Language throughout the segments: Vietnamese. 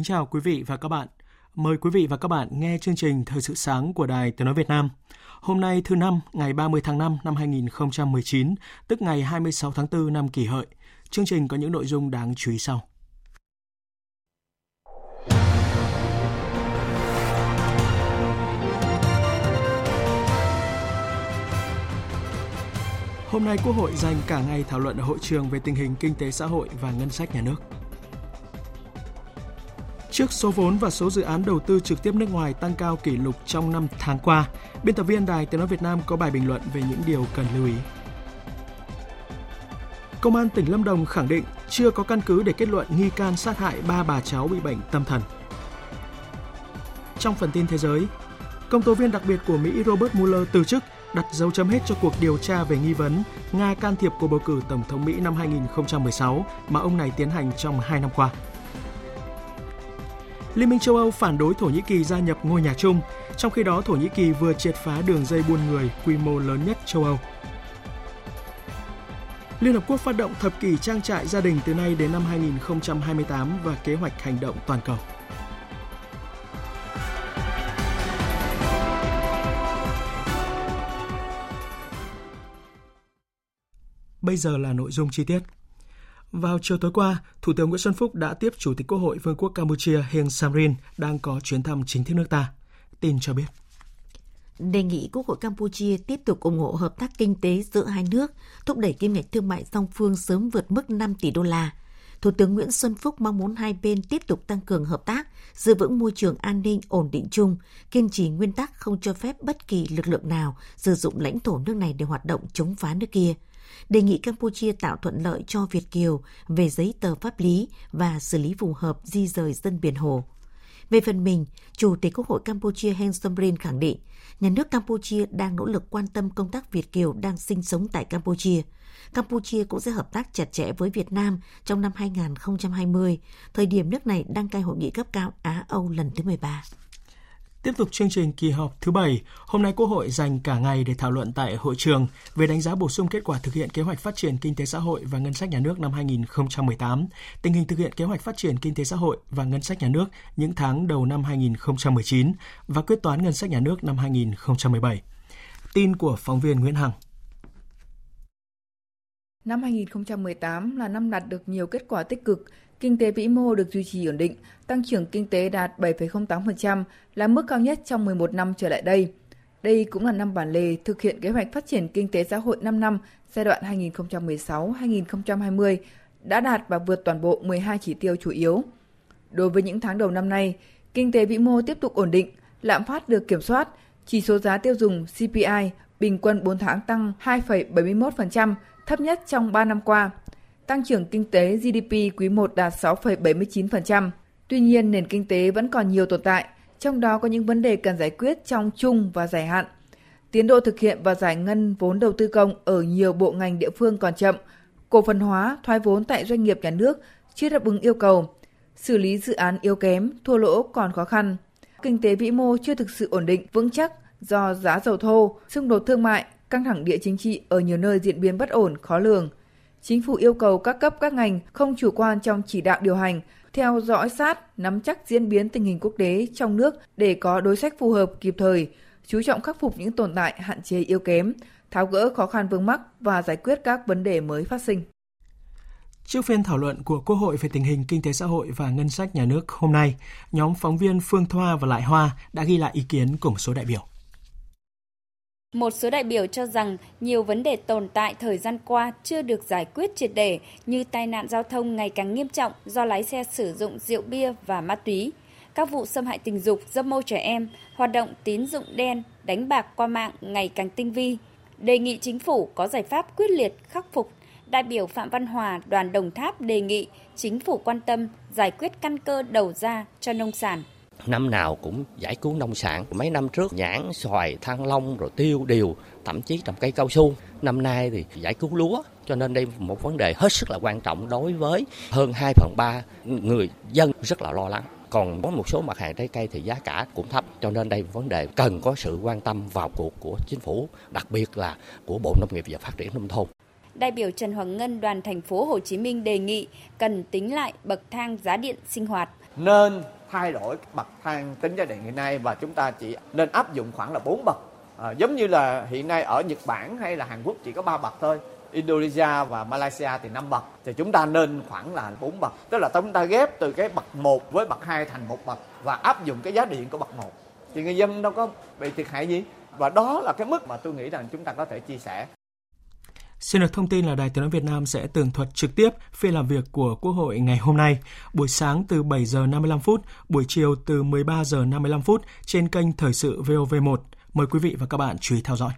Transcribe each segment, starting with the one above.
Kính chào quý vị và các bạn. Mời quý vị và các bạn nghe chương trình Thời sự sáng của Đài Tiếng Nói Việt Nam. Hôm nay thứ năm, ngày 30 tháng 5 năm 2019, tức ngày 26 tháng 4 năm kỷ hợi. Chương trình có những nội dung đáng chú ý sau. Hôm nay Quốc hội dành cả ngày thảo luận ở hội trường về tình hình kinh tế xã hội và ngân sách nhà nước. Trước số vốn và số dự án đầu tư trực tiếp nước ngoài tăng cao kỷ lục trong năm tháng qua, biên tập viên Đài Tiếng Nói Việt Nam có bài bình luận về những điều cần lưu ý. Công an tỉnh Lâm Đồng khẳng định chưa có căn cứ để kết luận nghi can sát hại ba bà cháu bị bệnh tâm thần. Trong phần tin thế giới, công tố viên đặc biệt của Mỹ Robert Mueller từ chức đặt dấu chấm hết cho cuộc điều tra về nghi vấn Nga can thiệp cuộc bầu cử Tổng thống Mỹ năm 2016 mà ông này tiến hành trong hai năm qua. Liên minh châu Âu phản đối Thổ Nhĩ Kỳ gia nhập ngôi nhà chung, trong khi đó Thổ Nhĩ Kỳ vừa triệt phá đường dây buôn người quy mô lớn nhất châu Âu. Liên Hợp Quốc phát động thập kỷ trang trại gia đình từ nay đến năm 2028 và kế hoạch hành động toàn cầu. Bây giờ là nội dung chi tiết. Vào chiều tối qua, Thủ tướng Nguyễn Xuân Phúc đã tiếp Chủ tịch Quốc hội Vương quốc Campuchia Heng Samrin đang có chuyến thăm chính thức nước ta. Tin cho biết. Đề nghị Quốc hội Campuchia tiếp tục ủng hộ hợp tác kinh tế giữa hai nước, thúc đẩy kim ngạch thương mại song phương sớm vượt mức 5 tỷ đô la. Thủ tướng Nguyễn Xuân Phúc mong muốn hai bên tiếp tục tăng cường hợp tác, giữ vững môi trường an ninh ổn định chung, kiên trì nguyên tắc không cho phép bất kỳ lực lượng nào sử dụng lãnh thổ nước này để hoạt động chống phá nước kia – đề nghị Campuchia tạo thuận lợi cho Việt Kiều về giấy tờ pháp lý và xử lý phù hợp di rời dân biển Hồ. Về phần mình, Chủ tịch Quốc hội Campuchia Heng Somrin khẳng định, nhà nước Campuchia đang nỗ lực quan tâm công tác Việt Kiều đang sinh sống tại Campuchia. Campuchia cũng sẽ hợp tác chặt chẽ với Việt Nam trong năm 2020, thời điểm nước này đang cai hội nghị cấp cao Á-Âu lần thứ 13. Tiếp tục chương trình kỳ họp thứ bảy hôm nay Quốc hội dành cả ngày để thảo luận tại hội trường về đánh giá bổ sung kết quả thực hiện kế hoạch phát triển kinh tế xã hội và ngân sách nhà nước năm 2018, tình hình thực hiện kế hoạch phát triển kinh tế xã hội và ngân sách nhà nước những tháng đầu năm 2019 và quyết toán ngân sách nhà nước năm 2017. Tin của phóng viên Nguyễn Hằng. Năm 2018 là năm đạt được nhiều kết quả tích cực Kinh tế vĩ mô được duy trì ổn định, tăng trưởng kinh tế đạt 7,08% là mức cao nhất trong 11 năm trở lại đây. Đây cũng là năm bản lề thực hiện kế hoạch phát triển kinh tế xã hội 5 năm giai đoạn 2016-2020 đã đạt và vượt toàn bộ 12 chỉ tiêu chủ yếu. Đối với những tháng đầu năm nay, kinh tế vĩ mô tiếp tục ổn định, lạm phát được kiểm soát, chỉ số giá tiêu dùng CPI bình quân 4 tháng tăng 2,71%, thấp nhất trong 3 năm qua – Tăng trưởng kinh tế GDP quý 1 đạt 6,79%. Tuy nhiên, nền kinh tế vẫn còn nhiều tồn tại, trong đó có những vấn đề cần giải quyết trong chung và dài hạn. Tiến độ thực hiện và giải ngân vốn đầu tư công ở nhiều bộ ngành địa phương còn chậm, cổ phần hóa, thoái vốn tại doanh nghiệp nhà nước chưa đáp ứng yêu cầu, xử lý dự án yếu kém, thua lỗ còn khó khăn. Kinh tế vĩ mô chưa thực sự ổn định, vững chắc do giá dầu thô, xung đột thương mại, căng thẳng địa chính trị ở nhiều nơi diễn biến bất ổn, khó lường – Chính phủ yêu cầu các cấp các ngành không chủ quan trong chỉ đạo điều hành, theo dõi sát, nắm chắc diễn biến tình hình quốc tế trong nước để có đối sách phù hợp kịp thời, chú trọng khắc phục những tồn tại hạn chế yếu kém, tháo gỡ khó khăn vướng mắc và giải quyết các vấn đề mới phát sinh. Trước phiên thảo luận của Quốc hội về tình hình kinh tế xã hội và ngân sách nhà nước hôm nay, nhóm phóng viên Phương Thoa và Lại Hoa đã ghi lại ý kiến của một số đại biểu. Một số đại biểu cho rằng nhiều vấn đề tồn tại thời gian qua chưa được giải quyết triệt để như tai nạn giao thông ngày càng nghiêm trọng do lái xe sử dụng rượu bia và ma túy, các vụ xâm hại tình dục, dâm mô trẻ em, hoạt động tín dụng đen, đánh bạc qua mạng ngày càng tinh vi. Đề nghị chính phủ có giải pháp quyết liệt khắc phục. Đại biểu Phạm Văn Hòa, đoàn Đồng Tháp đề nghị chính phủ quan tâm giải quyết căn cơ đầu ra cho nông sản năm nào cũng giải cứu nông sản. Mấy năm trước nhãn, xoài, thăng long, rồi tiêu, điều, thậm chí trồng cây cao su. Năm nay thì giải cứu lúa, cho nên đây một vấn đề hết sức là quan trọng đối với hơn 2 phần 3 người dân rất là lo lắng. Còn có một số mặt hàng trái cây thì giá cả cũng thấp, cho nên đây vấn đề cần có sự quan tâm vào cuộc của chính phủ, đặc biệt là của Bộ Nông nghiệp và Phát triển Nông thôn đại biểu Trần Hoàng Ngân đoàn thành phố Hồ Chí Minh đề nghị cần tính lại bậc thang giá điện sinh hoạt. Nên thay đổi bậc thang tính giá điện hiện nay và chúng ta chỉ nên áp dụng khoảng là 4 bậc. À, giống như là hiện nay ở Nhật Bản hay là Hàn Quốc chỉ có 3 bậc thôi. Indonesia và Malaysia thì 5 bậc thì chúng ta nên khoảng là 4 bậc. Tức là chúng ta ghép từ cái bậc 1 với bậc 2 thành một bậc và áp dụng cái giá điện của bậc 1. Thì người dân đâu có bị thiệt hại gì. Và đó là cái mức mà tôi nghĩ rằng chúng ta có thể chia sẻ. Xin được thông tin là Đài Tiếng nói Việt Nam sẽ tường thuật trực tiếp phiên làm việc của Quốc hội ngày hôm nay, buổi sáng từ 7 giờ 55 phút, buổi chiều từ 13 giờ 55 phút trên kênh Thời sự VOV1. Mời quý vị và các bạn chú ý theo dõi.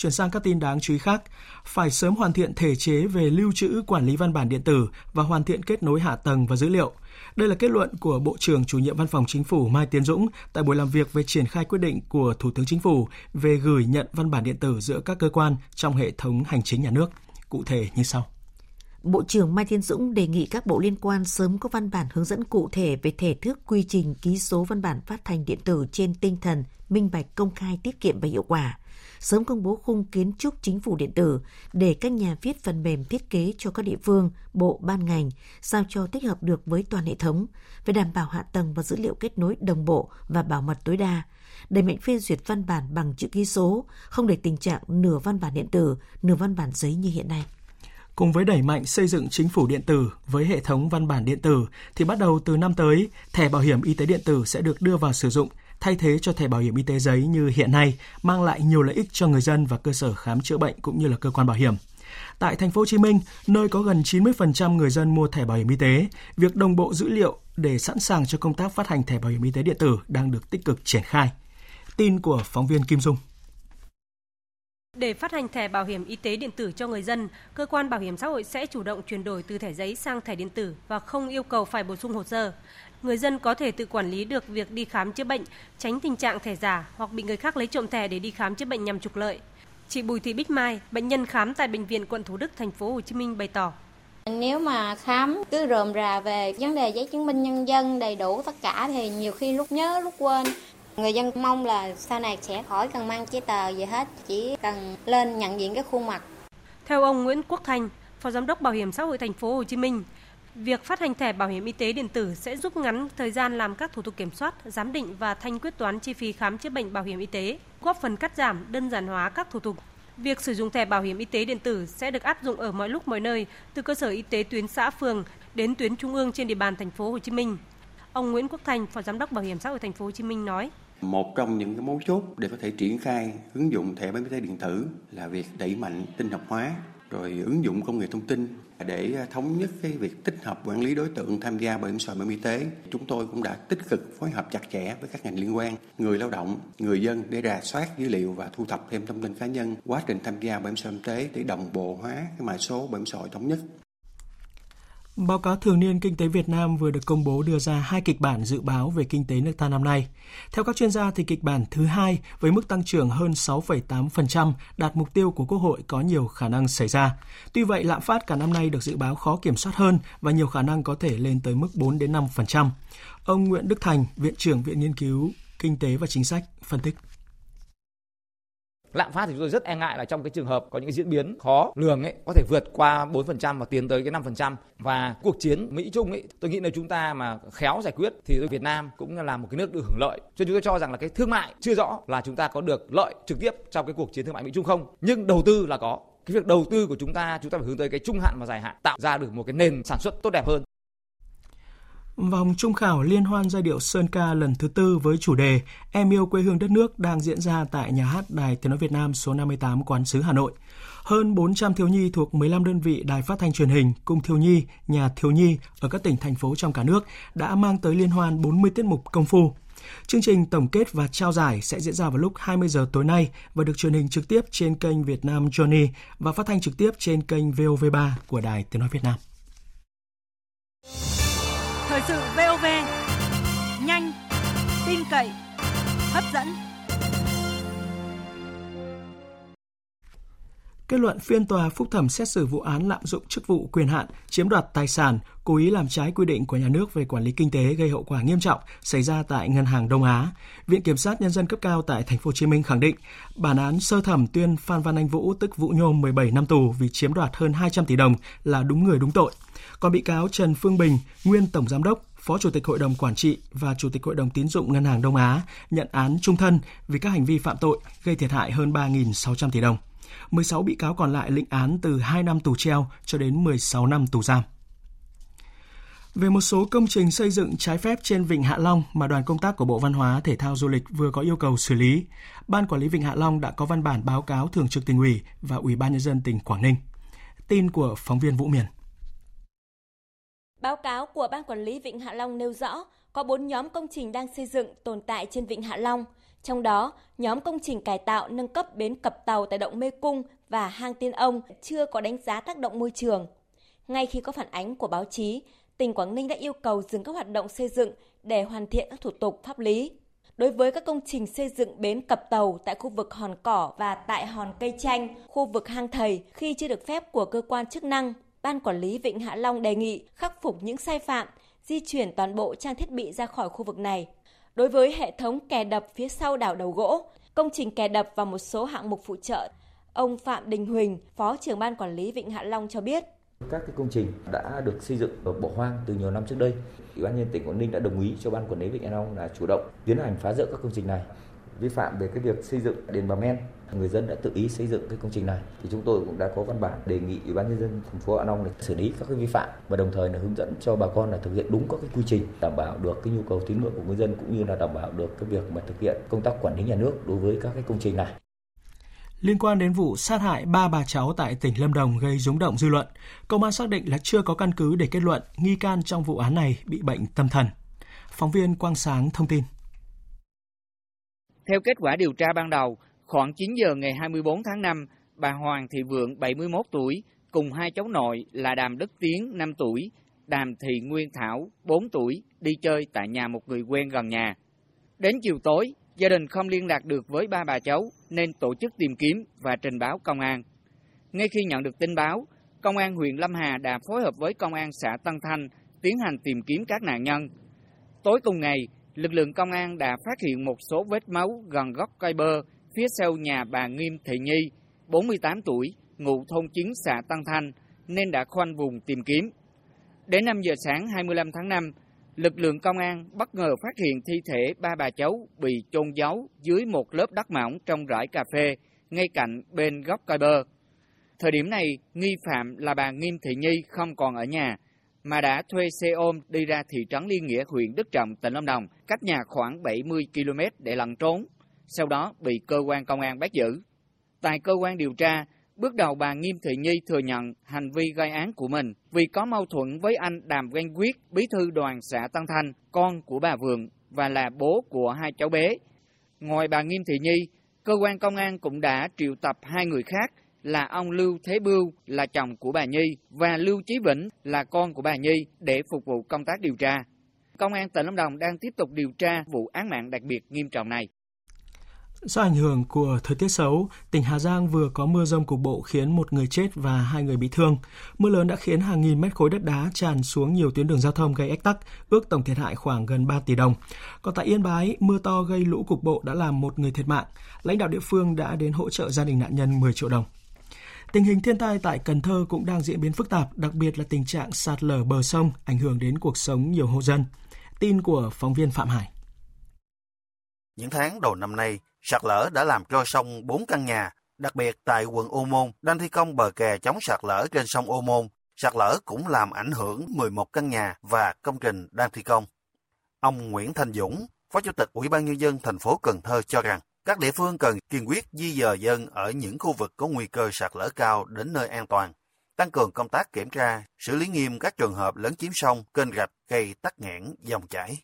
Chuyển sang các tin đáng chú ý khác, phải sớm hoàn thiện thể chế về lưu trữ quản lý văn bản điện tử và hoàn thiện kết nối hạ tầng và dữ liệu. Đây là kết luận của Bộ trưởng Chủ nhiệm Văn phòng Chính phủ Mai Tiến Dũng tại buổi làm việc về triển khai quyết định của Thủ tướng Chính phủ về gửi nhận văn bản điện tử giữa các cơ quan trong hệ thống hành chính nhà nước. Cụ thể như sau. Bộ trưởng Mai Tiến Dũng đề nghị các bộ liên quan sớm có văn bản hướng dẫn cụ thể về thể thức quy trình ký số văn bản phát hành điện tử trên tinh thần minh bạch, công khai, tiết kiệm và hiệu quả sớm công bố khung kiến trúc chính phủ điện tử để các nhà viết phần mềm thiết kế cho các địa phương, bộ, ban ngành, sao cho tích hợp được với toàn hệ thống, phải đảm bảo hạ tầng và dữ liệu kết nối đồng bộ và bảo mật tối đa đẩy mạnh phê duyệt văn bản bằng chữ ký số, không để tình trạng nửa văn bản điện tử, nửa văn bản giấy như hiện nay. Cùng với đẩy mạnh xây dựng chính phủ điện tử với hệ thống văn bản điện tử thì bắt đầu từ năm tới, thẻ bảo hiểm y tế điện tử sẽ được đưa vào sử dụng thay thế cho thẻ bảo hiểm y tế giấy như hiện nay, mang lại nhiều lợi ích cho người dân và cơ sở khám chữa bệnh cũng như là cơ quan bảo hiểm. Tại thành phố Hồ Chí Minh, nơi có gần 90% người dân mua thẻ bảo hiểm y tế, việc đồng bộ dữ liệu để sẵn sàng cho công tác phát hành thẻ bảo hiểm y tế điện tử đang được tích cực triển khai. Tin của phóng viên Kim Dung. Để phát hành thẻ bảo hiểm y tế điện tử cho người dân, cơ quan bảo hiểm xã hội sẽ chủ động chuyển đổi từ thẻ giấy sang thẻ điện tử và không yêu cầu phải bổ sung hồ sơ người dân có thể tự quản lý được việc đi khám chữa bệnh, tránh tình trạng thẻ giả hoặc bị người khác lấy trộm thẻ để đi khám chữa bệnh nhằm trục lợi. Chị Bùi Thị Bích Mai, bệnh nhân khám tại bệnh viện quận Thủ Đức, thành phố Hồ Chí Minh bày tỏ: nếu mà khám cứ rườm rà về vấn đề giấy chứng minh nhân dân đầy đủ tất cả thì nhiều khi lúc nhớ lúc quên. Người dân mong là sau này sẽ khỏi cần mang giấy tờ gì hết, chỉ cần lên nhận diện cái khuôn mặt. Theo ông Nguyễn Quốc Thành, Phó Giám đốc Bảo hiểm xã hội thành phố Hồ Chí Minh, Việc phát hành thẻ bảo hiểm y tế điện tử sẽ giúp ngắn thời gian làm các thủ tục kiểm soát, giám định và thanh quyết toán chi phí khám chữa bệnh bảo hiểm y tế, góp phần cắt giảm, đơn giản hóa các thủ tục. Việc sử dụng thẻ bảo hiểm y tế điện tử sẽ được áp dụng ở mọi lúc mọi nơi, từ cơ sở y tế tuyến xã phường đến tuyến trung ương trên địa bàn thành phố Hồ Chí Minh. Ông Nguyễn Quốc Thành, Phó Giám đốc Bảo hiểm xã hội thành phố Hồ Chí Minh nói: một trong những cái mấu chốt để có thể triển khai ứng dụng thẻ bảo hiểm y tế điện tử là việc đẩy mạnh tinh học hóa rồi ứng dụng công nghệ thông tin để à, thống nhất cái việc tích hợp quản lý đối tượng tham gia bảo hiểm xã hội bảo hiểm y tế. Chúng tôi cũng đã tích cực phối hợp chặt chẽ với các ngành liên quan, người lao động, người dân để rà soát dữ liệu và thu thập thêm thông tin cá nhân quá trình tham gia bảo hiểm xã hội y tế để đồng bộ hóa cái mã số bảo hiểm xã hội thống nhất. Báo cáo thường niên kinh tế Việt Nam vừa được công bố đưa ra hai kịch bản dự báo về kinh tế nước ta năm nay. Theo các chuyên gia thì kịch bản thứ hai với mức tăng trưởng hơn 6,8% đạt mục tiêu của Quốc hội có nhiều khả năng xảy ra. Tuy vậy, lạm phát cả năm nay được dự báo khó kiểm soát hơn và nhiều khả năng có thể lên tới mức 4 đến 5%. Ông Nguyễn Đức Thành, Viện trưởng Viện Nghiên cứu Kinh tế và Chính sách phân tích lạm phát thì chúng tôi rất e ngại là trong cái trường hợp có những diễn biến khó lường ấy, có thể vượt qua 4% và tiến tới cái 5% và cuộc chiến Mỹ Trung ấy, tôi nghĩ là chúng ta mà khéo giải quyết thì Việt Nam cũng là một cái nước được hưởng lợi. Cho chúng tôi cho rằng là cái thương mại chưa rõ là chúng ta có được lợi trực tiếp trong cái cuộc chiến thương mại Mỹ Trung không. Nhưng đầu tư là có. Cái việc đầu tư của chúng ta chúng ta phải hướng tới cái trung hạn và dài hạn, tạo ra được một cái nền sản xuất tốt đẹp hơn. Vòng trung khảo liên hoan giai điệu Sơn Ca lần thứ tư với chủ đề Em yêu quê hương đất nước đang diễn ra tại nhà hát Đài Tiếng Nói Việt Nam số 58 Quán sứ Hà Nội. Hơn 400 thiếu nhi thuộc 15 đơn vị đài phát thanh truyền hình, cung thiếu nhi, nhà thiếu nhi ở các tỉnh, thành phố trong cả nước đã mang tới liên hoan 40 tiết mục công phu. Chương trình tổng kết và trao giải sẽ diễn ra vào lúc 20 giờ tối nay và được truyền hình trực tiếp trên kênh Việt Nam Johnny và phát thanh trực tiếp trên kênh VOV3 của Đài Tiếng Nói Việt Nam. Thời sự VOV, nhanh, tin cậy, hấp dẫn. Kết luận phiên tòa phúc thẩm xét xử vụ án lạm dụng chức vụ quyền hạn, chiếm đoạt tài sản, cố ý làm trái quy định của nhà nước về quản lý kinh tế gây hậu quả nghiêm trọng xảy ra tại Ngân hàng Đông Á. Viện Kiểm sát Nhân dân cấp cao tại Thành phố Hồ Chí Minh khẳng định bản án sơ thẩm tuyên Phan Văn Anh Vũ tức Vũ Nhôm 17 năm tù vì chiếm đoạt hơn 200 tỷ đồng là đúng người đúng tội. Còn bị cáo Trần Phương Bình, nguyên tổng giám đốc, Phó Chủ tịch Hội đồng Quản trị và Chủ tịch Hội đồng Tín dụng Ngân hàng Đông Á nhận án trung thân vì các hành vi phạm tội gây thiệt hại hơn 3.600 tỷ đồng. 16 bị cáo còn lại lĩnh án từ 2 năm tù treo cho đến 16 năm tù giam. Về một số công trình xây dựng trái phép trên Vịnh Hạ Long mà đoàn công tác của Bộ Văn hóa, Thể thao Du lịch vừa có yêu cầu xử lý, Ban Quản lý Vịnh Hạ Long đã có văn bản báo cáo Thường trực tỉnh ủy và Ủy ban Nhân dân tỉnh Quảng Ninh. Tin của phóng viên Vũ Miền. Báo cáo của Ban Quản lý Vịnh Hạ Long nêu rõ có 4 nhóm công trình đang xây dựng tồn tại trên Vịnh Hạ Long – trong đó, nhóm công trình cải tạo nâng cấp bến cập tàu tại động Mê Cung và hang Tiên Ông chưa có đánh giá tác động môi trường. Ngay khi có phản ánh của báo chí, tỉnh Quảng Ninh đã yêu cầu dừng các hoạt động xây dựng để hoàn thiện các thủ tục pháp lý. Đối với các công trình xây dựng bến cập tàu tại khu vực hòn cỏ và tại hòn cây chanh, khu vực hang thầy khi chưa được phép của cơ quan chức năng, Ban Quản lý Vịnh Hạ Long đề nghị khắc phục những sai phạm, di chuyển toàn bộ trang thiết bị ra khỏi khu vực này. Đối với hệ thống kè đập phía sau đảo đầu gỗ, công trình kè đập và một số hạng mục phụ trợ, ông Phạm Đình Huỳnh, Phó trưởng ban quản lý Vịnh Hạ Long cho biết. Các cái công trình đã được xây dựng ở bộ hoang từ nhiều năm trước đây. Ủy ban nhân tỉnh Quảng Ninh đã đồng ý cho ban quản lý Vịnh Hạ Long là chủ động tiến hành phá rỡ các công trình này vi phạm về cái việc xây dựng đền bà men người dân đã tự ý xây dựng cái công trình này thì chúng tôi cũng đã có văn bản đề nghị ủy ban nhân dân thành phố Hạ Long để xử lý các cái vi phạm và đồng thời là hướng dẫn cho bà con là thực hiện đúng các cái quy trình đảm bảo được cái nhu cầu tín ngưỡng của người dân cũng như là đảm bảo được cái việc mà thực hiện công tác quản lý nhà nước đối với các cái công trình này. Liên quan đến vụ sát hại ba bà cháu tại tỉnh Lâm Đồng gây rúng động dư luận, công an xác định là chưa có căn cứ để kết luận nghi can trong vụ án này bị bệnh tâm thần. Phóng viên Quang Sáng thông tin. Theo kết quả điều tra ban đầu, khoảng 9 giờ ngày 24 tháng 5, bà Hoàng Thị Vượng 71 tuổi cùng hai cháu nội là Đàm Đức Tiến 5 tuổi, Đàm Thị Nguyên Thảo 4 tuổi đi chơi tại nhà một người quen gần nhà. Đến chiều tối, gia đình không liên lạc được với ba bà cháu nên tổ chức tìm kiếm và trình báo công an. Ngay khi nhận được tin báo, công an huyện Lâm Hà đã phối hợp với công an xã Tân Thanh tiến hành tìm kiếm các nạn nhân. Tối cùng ngày, lực lượng công an đã phát hiện một số vết máu gần gốc cây bơ phía sau nhà bà Nghiêm Thị Nhi, 48 tuổi, ngụ thôn Chiến xã tăng Thanh, nên đã khoanh vùng tìm kiếm. Đến 5 giờ sáng 25 tháng 5, lực lượng công an bất ngờ phát hiện thi thể ba bà cháu bị chôn giấu dưới một lớp đất mỏng trong rải cà phê ngay cạnh bên góc cây bơ. Thời điểm này, nghi phạm là bà Nghiêm Thị Nhi không còn ở nhà, mà đã thuê xe ôm đi ra thị trấn Liên Nghĩa, huyện Đức Trọng, tỉnh Lâm Đồng, cách nhà khoảng 70 km để lẩn trốn, sau đó bị cơ quan công an bắt giữ. Tại cơ quan điều tra, bước đầu bà Nghiêm Thị Nhi thừa nhận hành vi gây án của mình vì có mâu thuẫn với anh Đàm Quen Quyết, bí thư đoàn xã Tân Thanh, con của bà Vượng và là bố của hai cháu bé. Ngoài bà Nghiêm Thị Nhi, cơ quan công an cũng đã triệu tập hai người khác là ông Lưu Thế Bưu là chồng của bà Nhi và Lưu Chí Vĩnh là con của bà Nhi để phục vụ công tác điều tra. Công an tỉnh Lâm Đồng đang tiếp tục điều tra vụ án mạng đặc biệt nghiêm trọng này. Do ảnh hưởng của thời tiết xấu, tỉnh Hà Giang vừa có mưa rông cục bộ khiến một người chết và hai người bị thương. Mưa lớn đã khiến hàng nghìn mét khối đất đá tràn xuống nhiều tuyến đường giao thông gây ách tắc, ước tổng thiệt hại khoảng gần 3 tỷ đồng. Còn tại Yên Bái, mưa to gây lũ cục bộ đã làm một người thiệt mạng. Lãnh đạo địa phương đã đến hỗ trợ gia đình nạn nhân 10 triệu đồng. Tình hình thiên tai tại Cần Thơ cũng đang diễn biến phức tạp, đặc biệt là tình trạng sạt lở bờ sông ảnh hưởng đến cuộc sống nhiều hộ dân. Tin của phóng viên Phạm Hải. Những tháng đầu năm nay, sạt lở đã làm trôi sông 4 căn nhà, đặc biệt tại quận Ô Môn đang thi công bờ kè chống sạt lở trên sông Ô Môn. sạt lở cũng làm ảnh hưởng 11 căn nhà và công trình đang thi công. Ông Nguyễn Thanh Dũng, Phó Chủ tịch Ủy ban Nhân dân thành phố Cần Thơ cho rằng các địa phương cần kiên quyết di dời dân ở những khu vực có nguy cơ sạt lở cao đến nơi an toàn, tăng cường công tác kiểm tra, xử lý nghiêm các trường hợp lấn chiếm sông, kênh rạch gây tắc nghẽn dòng chảy.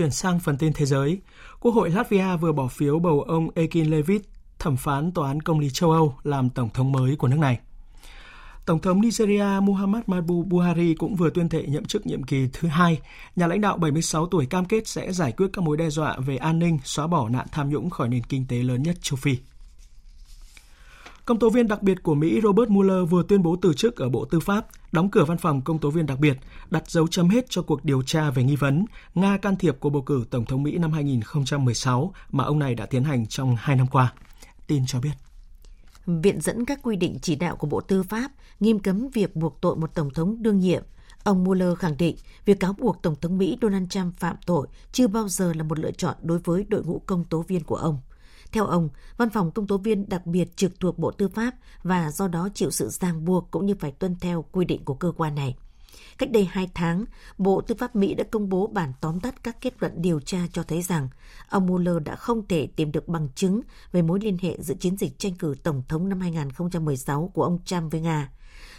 Chuyển sang phần tin thế giới, Quốc hội Latvia vừa bỏ phiếu bầu ông Ekin Levit, thẩm phán Tòa án Công lý châu Âu, làm tổng thống mới của nước này. Tổng thống Nigeria Muhammad Buhari cũng vừa tuyên thệ nhậm chức nhiệm kỳ thứ hai. Nhà lãnh đạo 76 tuổi cam kết sẽ giải quyết các mối đe dọa về an ninh, xóa bỏ nạn tham nhũng khỏi nền kinh tế lớn nhất châu Phi. Công tố viên đặc biệt của Mỹ Robert Mueller vừa tuyên bố từ chức ở Bộ Tư pháp, đóng cửa văn phòng công tố viên đặc biệt, đặt dấu chấm hết cho cuộc điều tra về nghi vấn Nga can thiệp cuộc bầu cử Tổng thống Mỹ năm 2016 mà ông này đã tiến hành trong hai năm qua. Tin cho biết. Viện dẫn các quy định chỉ đạo của Bộ Tư pháp nghiêm cấm việc buộc tội một Tổng thống đương nhiệm. Ông Mueller khẳng định việc cáo buộc Tổng thống Mỹ Donald Trump phạm tội chưa bao giờ là một lựa chọn đối với đội ngũ công tố viên của ông. Theo ông, văn phòng công tố viên đặc biệt trực thuộc Bộ Tư pháp và do đó chịu sự ràng buộc cũng như phải tuân theo quy định của cơ quan này. Cách đây hai tháng, Bộ Tư pháp Mỹ đã công bố bản tóm tắt các kết luận điều tra cho thấy rằng ông Mueller đã không thể tìm được bằng chứng về mối liên hệ giữa chiến dịch tranh cử Tổng thống năm 2016 của ông Trump với Nga.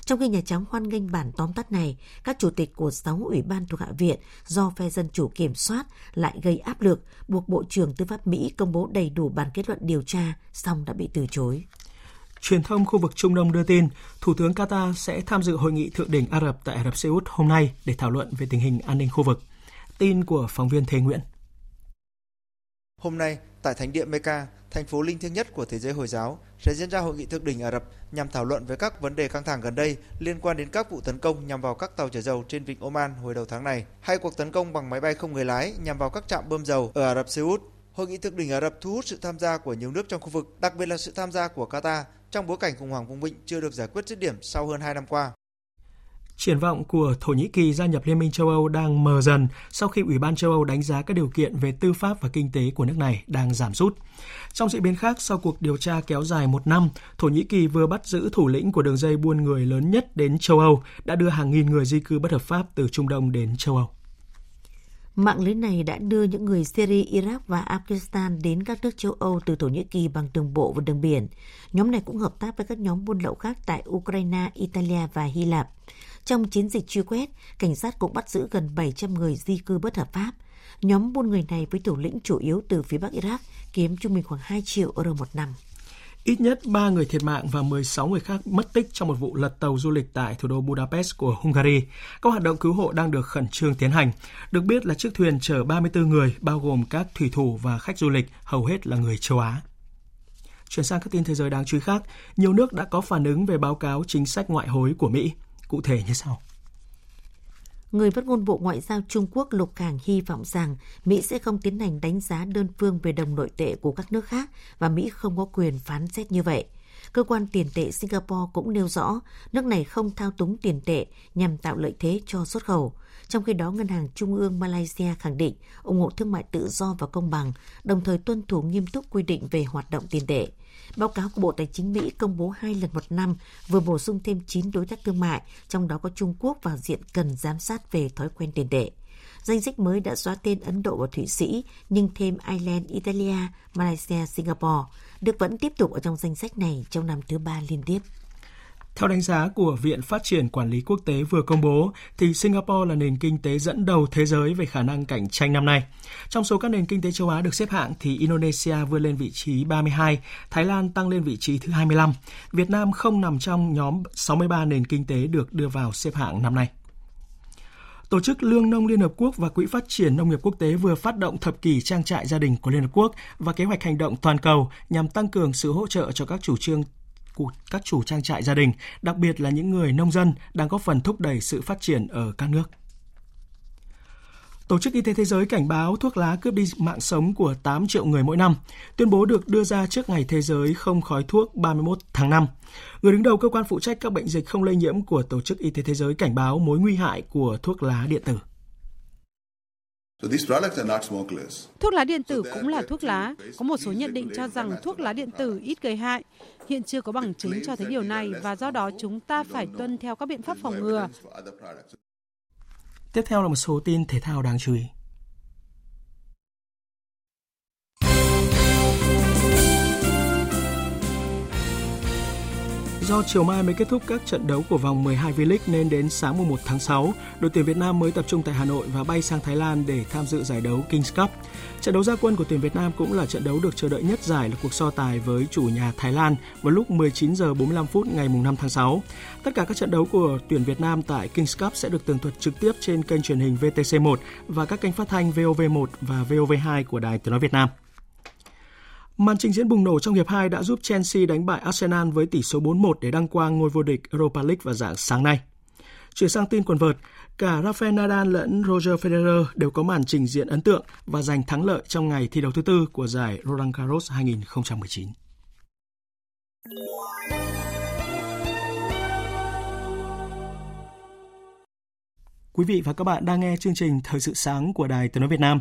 Trong khi Nhà Trắng hoan nghênh bản tóm tắt này, các chủ tịch của 6 ủy ban thuộc Hạ viện do phe Dân Chủ kiểm soát lại gây áp lực buộc Bộ trưởng Tư pháp Mỹ công bố đầy đủ bản kết luận điều tra, song đã bị từ chối. Truyền thông khu vực Trung Đông đưa tin, Thủ tướng Qatar sẽ tham dự hội nghị thượng đỉnh Ả Rập tại Ả Rập Xê Út hôm nay để thảo luận về tình hình an ninh khu vực. Tin của phóng viên Thế Nguyễn. Hôm nay, tại Thánh địa Mecca, thành phố linh thiêng nhất của thế giới Hồi giáo, sẽ diễn ra hội nghị thượng đỉnh Ả Rập nhằm thảo luận về các vấn đề căng thẳng gần đây liên quan đến các vụ tấn công nhằm vào các tàu chở dầu trên vịnh Oman hồi đầu tháng này, hay cuộc tấn công bằng máy bay không người lái nhằm vào các trạm bơm dầu ở Ả Rập Xê Út. Hội nghị thượng đỉnh Ả Rập thu hút sự tham gia của nhiều nước trong khu vực, đặc biệt là sự tham gia của Qatar trong bối cảnh khủng hoảng vùng vịnh chưa được giải quyết dứt điểm sau hơn 2 năm qua. Triển vọng của Thổ Nhĩ Kỳ gia nhập Liên minh châu Âu đang mờ dần sau khi Ủy ban châu Âu đánh giá các điều kiện về tư pháp và kinh tế của nước này đang giảm sút. Trong diễn biến khác, sau cuộc điều tra kéo dài một năm, Thổ Nhĩ Kỳ vừa bắt giữ thủ lĩnh của đường dây buôn người lớn nhất đến châu Âu, đã đưa hàng nghìn người di cư bất hợp pháp từ Trung Đông đến châu Âu. Mạng lưới này đã đưa những người Syria, Iraq và Afghanistan đến các nước châu Âu từ Thổ Nhĩ Kỳ bằng đường bộ và đường biển. Nhóm này cũng hợp tác với các nhóm buôn lậu khác tại Ukraine, Italia và Hy Lạp. Trong chiến dịch truy quét, cảnh sát cũng bắt giữ gần 700 người di cư bất hợp pháp. Nhóm buôn người này với thủ lĩnh chủ yếu từ phía Bắc Iraq kiếm trung bình khoảng 2 triệu euro một năm. Ít nhất 3 người thiệt mạng và 16 người khác mất tích trong một vụ lật tàu du lịch tại thủ đô Budapest của Hungary. Các hoạt động cứu hộ đang được khẩn trương tiến hành. Được biết là chiếc thuyền chở 34 người, bao gồm các thủy thủ và khách du lịch, hầu hết là người châu Á. Chuyển sang các tin thế giới đáng chú ý khác, nhiều nước đã có phản ứng về báo cáo chính sách ngoại hối của Mỹ. Cụ thể như sau. Người phát ngôn Bộ Ngoại giao Trung Quốc Lục Khang hy vọng rằng Mỹ sẽ không tiến hành đánh giá đơn phương về đồng nội tệ của các nước khác và Mỹ không có quyền phán xét như vậy. Cơ quan tiền tệ Singapore cũng nêu rõ nước này không thao túng tiền tệ nhằm tạo lợi thế cho xuất khẩu. Trong khi đó, Ngân hàng Trung ương Malaysia khẳng định ủng hộ thương mại tự do và công bằng, đồng thời tuân thủ nghiêm túc quy định về hoạt động tiền tệ. Báo cáo của Bộ Tài chính Mỹ công bố hai lần một năm vừa bổ sung thêm 9 đối tác thương mại, trong đó có Trung Quốc vào diện cần giám sát về thói quen tiền tệ. Danh sách mới đã xóa tên Ấn Độ và Thụy Sĩ, nhưng thêm Ireland, Italia, Malaysia, Singapore. Đức vẫn tiếp tục ở trong danh sách này trong năm thứ ba liên tiếp. Theo đánh giá của Viện Phát triển Quản lý Quốc tế vừa công bố, thì Singapore là nền kinh tế dẫn đầu thế giới về khả năng cạnh tranh năm nay. Trong số các nền kinh tế châu Á được xếp hạng thì Indonesia vươn lên vị trí 32, Thái Lan tăng lên vị trí thứ 25. Việt Nam không nằm trong nhóm 63 nền kinh tế được đưa vào xếp hạng năm nay. Tổ chức Lương nông Liên Hợp Quốc và Quỹ Phát triển Nông nghiệp Quốc tế vừa phát động thập kỷ trang trại gia đình của Liên Hợp Quốc và kế hoạch hành động toàn cầu nhằm tăng cường sự hỗ trợ cho các chủ trương các chủ trang trại gia đình, đặc biệt là những người nông dân đang góp phần thúc đẩy sự phát triển ở các nước. Tổ chức Y tế Thế giới cảnh báo thuốc lá cướp đi mạng sống của 8 triệu người mỗi năm. Tuyên bố được đưa ra trước ngày Thế giới không khói thuốc 31 tháng 5. Người đứng đầu cơ quan phụ trách các bệnh dịch không lây nhiễm của Tổ chức Y tế Thế giới cảnh báo mối nguy hại của thuốc lá điện tử. Thuốc lá điện tử cũng là thuốc lá. Có một số nhận định cho rằng thuốc lá điện tử ít gây hại. Hiện chưa có bằng chứng cho thấy điều này và do đó chúng ta phải tuân theo các biện pháp phòng ngừa. Tiếp theo là một số tin thể thao đáng chú ý. Do chiều mai mới kết thúc các trận đấu của vòng 12 V-League nên đến sáng mùng 1 tháng 6, đội tuyển Việt Nam mới tập trung tại Hà Nội và bay sang Thái Lan để tham dự giải đấu Kings Cup. Trận đấu gia quân của tuyển Việt Nam cũng là trận đấu được chờ đợi nhất giải là cuộc so tài với chủ nhà Thái Lan vào lúc 19 giờ 45 phút ngày mùng 5 tháng 6. Tất cả các trận đấu của tuyển Việt Nam tại Kings Cup sẽ được tường thuật trực tiếp trên kênh truyền hình VTC1 và các kênh phát thanh VOV1 và VOV2 của Đài Tiếng nói Việt Nam. Màn trình diễn bùng nổ trong hiệp 2 đã giúp Chelsea đánh bại Arsenal với tỷ số 4-1 để đăng quang ngôi vô địch Europa League vào dạng sáng nay. Chuyển sang tin quần vợt, cả Rafael Nadal lẫn Roger Federer đều có màn trình diễn ấn tượng và giành thắng lợi trong ngày thi đấu thứ tư của giải Roland Garros 2019. Quý vị và các bạn đang nghe chương trình Thời sự sáng của Đài Tiếng nói Việt Nam.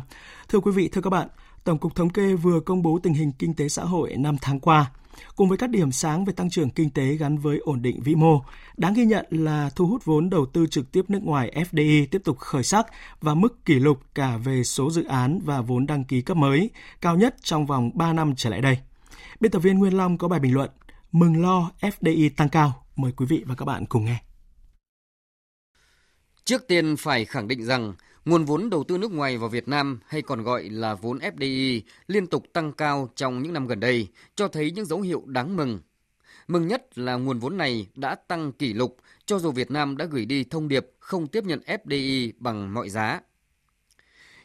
Thưa quý vị, thưa các bạn, Tổng cục Thống kê vừa công bố tình hình kinh tế xã hội năm tháng qua. Cùng với các điểm sáng về tăng trưởng kinh tế gắn với ổn định vĩ mô, đáng ghi nhận là thu hút vốn đầu tư trực tiếp nước ngoài FDI tiếp tục khởi sắc và mức kỷ lục cả về số dự án và vốn đăng ký cấp mới, cao nhất trong vòng 3 năm trở lại đây. Biên tập viên Nguyên Long có bài bình luận Mừng lo FDI tăng cao. Mời quý vị và các bạn cùng nghe. Trước tiên phải khẳng định rằng Nguồn vốn đầu tư nước ngoài vào Việt Nam hay còn gọi là vốn FDI liên tục tăng cao trong những năm gần đây, cho thấy những dấu hiệu đáng mừng. Mừng nhất là nguồn vốn này đã tăng kỷ lục cho dù Việt Nam đã gửi đi thông điệp không tiếp nhận FDI bằng mọi giá.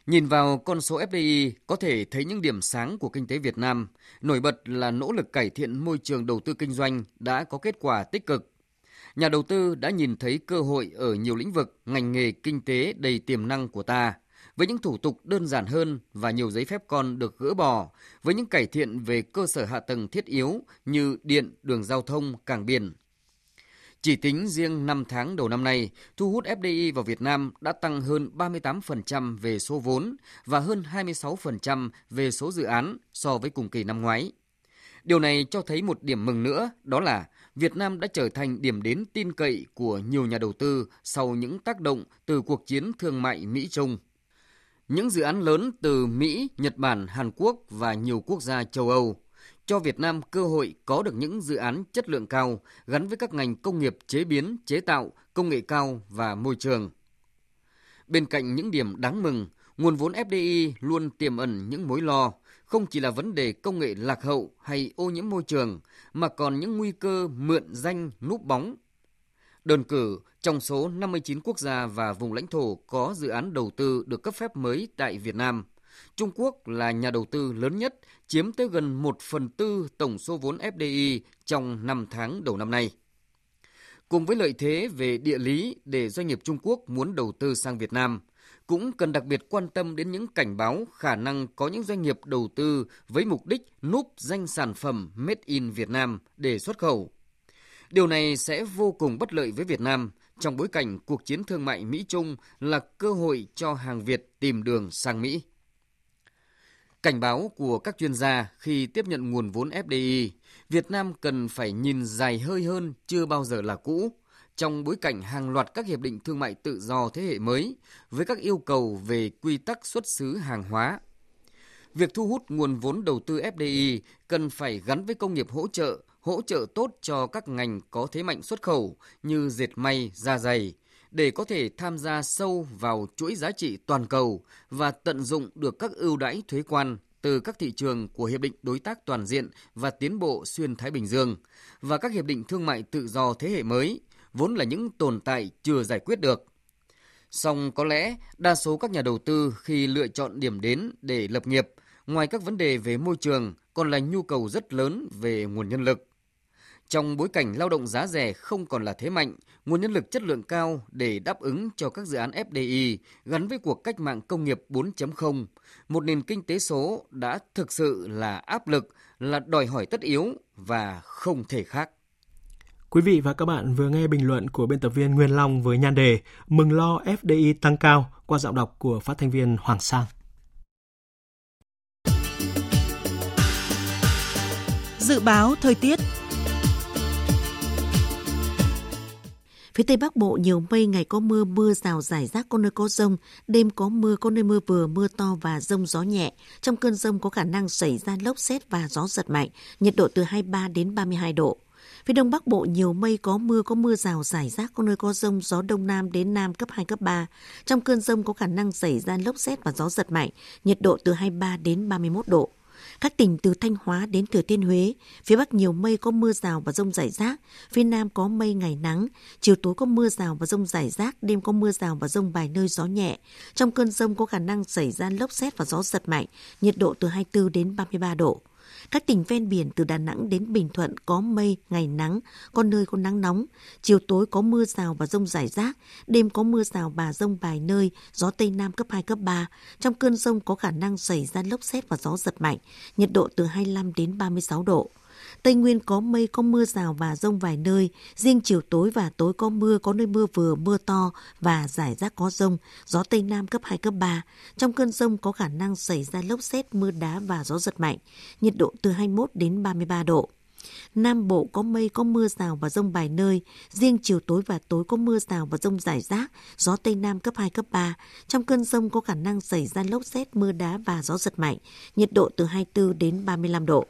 Nhìn vào con số FDI có thể thấy những điểm sáng của kinh tế Việt Nam, nổi bật là nỗ lực cải thiện môi trường đầu tư kinh doanh đã có kết quả tích cực nhà đầu tư đã nhìn thấy cơ hội ở nhiều lĩnh vực, ngành nghề kinh tế đầy tiềm năng của ta. Với những thủ tục đơn giản hơn và nhiều giấy phép con được gỡ bỏ, với những cải thiện về cơ sở hạ tầng thiết yếu như điện, đường giao thông, cảng biển. Chỉ tính riêng 5 tháng đầu năm nay, thu hút FDI vào Việt Nam đã tăng hơn 38% về số vốn và hơn 26% về số dự án so với cùng kỳ năm ngoái. Điều này cho thấy một điểm mừng nữa, đó là Việt Nam đã trở thành điểm đến tin cậy của nhiều nhà đầu tư sau những tác động từ cuộc chiến thương mại Mỹ-Trung. Những dự án lớn từ Mỹ, Nhật Bản, Hàn Quốc và nhiều quốc gia châu Âu cho Việt Nam cơ hội có được những dự án chất lượng cao gắn với các ngành công nghiệp chế biến, chế tạo, công nghệ cao và môi trường. Bên cạnh những điểm đáng mừng, nguồn vốn FDI luôn tiềm ẩn những mối lo, không chỉ là vấn đề công nghệ lạc hậu hay ô nhiễm môi trường, mà còn những nguy cơ mượn danh núp bóng. Đơn cử, trong số 59 quốc gia và vùng lãnh thổ có dự án đầu tư được cấp phép mới tại Việt Nam, Trung Quốc là nhà đầu tư lớn nhất, chiếm tới gần 1 phần tư tổng số vốn FDI trong 5 tháng đầu năm nay. Cùng với lợi thế về địa lý để doanh nghiệp Trung Quốc muốn đầu tư sang Việt Nam – cũng cần đặc biệt quan tâm đến những cảnh báo khả năng có những doanh nghiệp đầu tư với mục đích núp danh sản phẩm Made in Việt Nam để xuất khẩu. Điều này sẽ vô cùng bất lợi với Việt Nam trong bối cảnh cuộc chiến thương mại Mỹ-Trung là cơ hội cho hàng Việt tìm đường sang Mỹ. Cảnh báo của các chuyên gia khi tiếp nhận nguồn vốn FDI, Việt Nam cần phải nhìn dài hơi hơn chưa bao giờ là cũ, trong bối cảnh hàng loạt các hiệp định thương mại tự do thế hệ mới với các yêu cầu về quy tắc xuất xứ hàng hóa. Việc thu hút nguồn vốn đầu tư FDI cần phải gắn với công nghiệp hỗ trợ, hỗ trợ tốt cho các ngành có thế mạnh xuất khẩu như dệt may, da dày, để có thể tham gia sâu vào chuỗi giá trị toàn cầu và tận dụng được các ưu đãi thuế quan từ các thị trường của Hiệp định Đối tác Toàn diện và Tiến bộ Xuyên Thái Bình Dương và các hiệp định thương mại tự do thế hệ mới vốn là những tồn tại chưa giải quyết được. Song có lẽ đa số các nhà đầu tư khi lựa chọn điểm đến để lập nghiệp, ngoài các vấn đề về môi trường còn là nhu cầu rất lớn về nguồn nhân lực. Trong bối cảnh lao động giá rẻ không còn là thế mạnh, nguồn nhân lực chất lượng cao để đáp ứng cho các dự án FDI gắn với cuộc cách mạng công nghiệp 4.0, một nền kinh tế số đã thực sự là áp lực, là đòi hỏi tất yếu và không thể khác. Quý vị và các bạn vừa nghe bình luận của biên tập viên Nguyên Long với nhan đề Mừng lo FDI tăng cao qua giọng đọc của phát thanh viên Hoàng Sang. Dự báo thời tiết Phía Tây Bắc Bộ nhiều mây, ngày có mưa, mưa rào rải rác có nơi có rông, đêm có mưa, có nơi mưa vừa, mưa to và rông gió nhẹ. Trong cơn rông có khả năng xảy ra lốc xét và gió giật mạnh, nhiệt độ từ 23 đến 32 độ. Phía Đông Bắc Bộ nhiều mây có mưa, có mưa rào rải rác, có nơi có rông, gió Đông Nam đến Nam cấp 2, cấp 3. Trong cơn rông có khả năng xảy ra lốc xét và gió giật mạnh, nhiệt độ từ 23 đến 31 độ. Các tỉnh từ Thanh Hóa đến Thừa Thiên Huế, phía Bắc nhiều mây có mưa rào và rông rải rác, phía Nam có mây ngày nắng, chiều tối có mưa rào và rông rải rác, đêm có mưa rào và rông vài nơi gió nhẹ. Trong cơn rông có khả năng xảy ra lốc xét và gió giật mạnh, nhiệt độ từ 24 đến 33 độ. Các tỉnh ven biển từ Đà Nẵng đến Bình Thuận có mây, ngày nắng, có nơi có nắng nóng. Chiều tối có mưa rào và rông rải rác, đêm có mưa rào và rông vài nơi, gió Tây Nam cấp 2, cấp 3. Trong cơn rông có khả năng xảy ra lốc xét và gió giật mạnh, nhiệt độ từ 25 đến 36 độ. Tây Nguyên có mây, có mưa rào và rông vài nơi. Riêng chiều tối và tối có mưa, có nơi mưa vừa, mưa to và rải rác có rông. Gió Tây Nam cấp 2, cấp 3. Trong cơn rông có khả năng xảy ra lốc xét, mưa đá và gió giật mạnh. Nhiệt độ từ 21 đến 33 độ. Nam Bộ có mây, có mưa rào và rông vài nơi. Riêng chiều tối và tối có mưa rào và rông rải rác, gió Tây Nam cấp 2, cấp 3. Trong cơn rông có khả năng xảy ra lốc xét, mưa đá và gió giật mạnh. Nhiệt độ từ 24 đến 35 độ.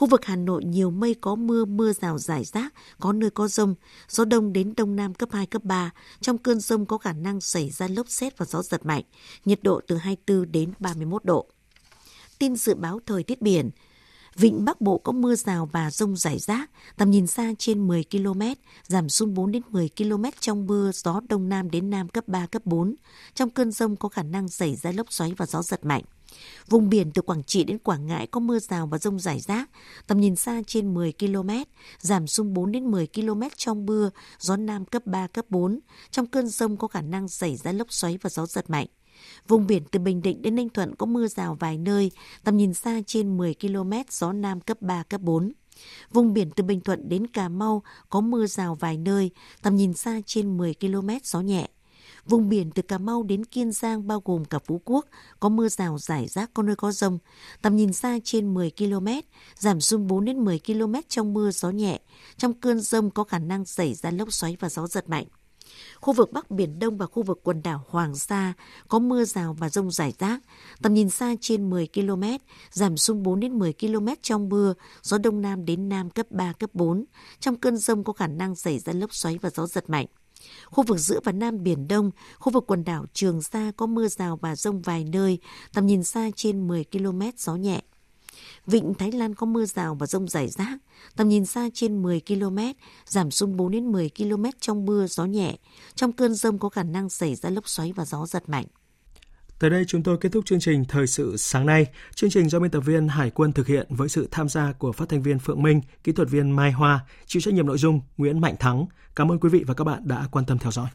Khu vực Hà Nội nhiều mây có mưa, mưa rào rải rác, có nơi có rông, gió đông đến đông nam cấp 2, cấp 3. Trong cơn rông có khả năng xảy ra lốc xét và gió giật mạnh, nhiệt độ từ 24 đến 31 độ. Tin dự báo thời tiết biển, Vịnh Bắc Bộ có mưa rào và rông rải rác, tầm nhìn xa trên 10 km, giảm xuống 4 đến 10 km trong mưa, gió đông nam đến nam cấp 3, cấp 4. Trong cơn rông có khả năng xảy ra lốc xoáy và gió giật mạnh. Vùng biển từ Quảng Trị đến Quảng Ngãi có mưa rào và rông rải rác, tầm nhìn xa trên 10 km, giảm xuống 4 đến 10 km trong mưa, gió Nam cấp 3, cấp 4. Trong cơn rông có khả năng xảy ra lốc xoáy và gió giật mạnh. Vùng biển từ Bình Định đến Ninh Thuận có mưa rào vài nơi, tầm nhìn xa trên 10 km, gió Nam cấp 3, cấp 4. Vùng biển từ Bình Thuận đến Cà Mau có mưa rào vài nơi, tầm nhìn xa trên 10 km, gió nhẹ. Vùng biển từ Cà Mau đến Kiên Giang bao gồm cả Phú Quốc có mưa rào rải rác có nơi có rông. Tầm nhìn xa trên 10 km, giảm xuống 4 đến 10 km trong mưa gió nhẹ. Trong cơn rông có khả năng xảy ra lốc xoáy và gió giật mạnh. Khu vực Bắc Biển Đông và khu vực quần đảo Hoàng Sa có mưa rào và rông rải rác. Tầm nhìn xa trên 10 km, giảm xuống 4 đến 10 km trong mưa, gió Đông Nam đến Nam cấp 3, cấp 4. Trong cơn rông có khả năng xảy ra lốc xoáy và gió giật mạnh. Khu vực giữa và Nam Biển Đông, khu vực quần đảo Trường Sa có mưa rào và rông vài nơi, tầm nhìn xa trên 10 km gió nhẹ. Vịnh Thái Lan có mưa rào và rông rải rác, tầm nhìn xa trên 10 km, giảm xuống 4 đến 10 km trong mưa gió nhẹ. Trong cơn rông có khả năng xảy ra lốc xoáy và gió giật mạnh. Tới đây chúng tôi kết thúc chương trình Thời sự sáng nay. Chương trình do biên tập viên Hải quân thực hiện với sự tham gia của phát thanh viên Phượng Minh, kỹ thuật viên Mai Hoa, chịu trách nhiệm nội dung Nguyễn Mạnh Thắng. Cảm ơn quý vị và các bạn đã quan tâm theo dõi.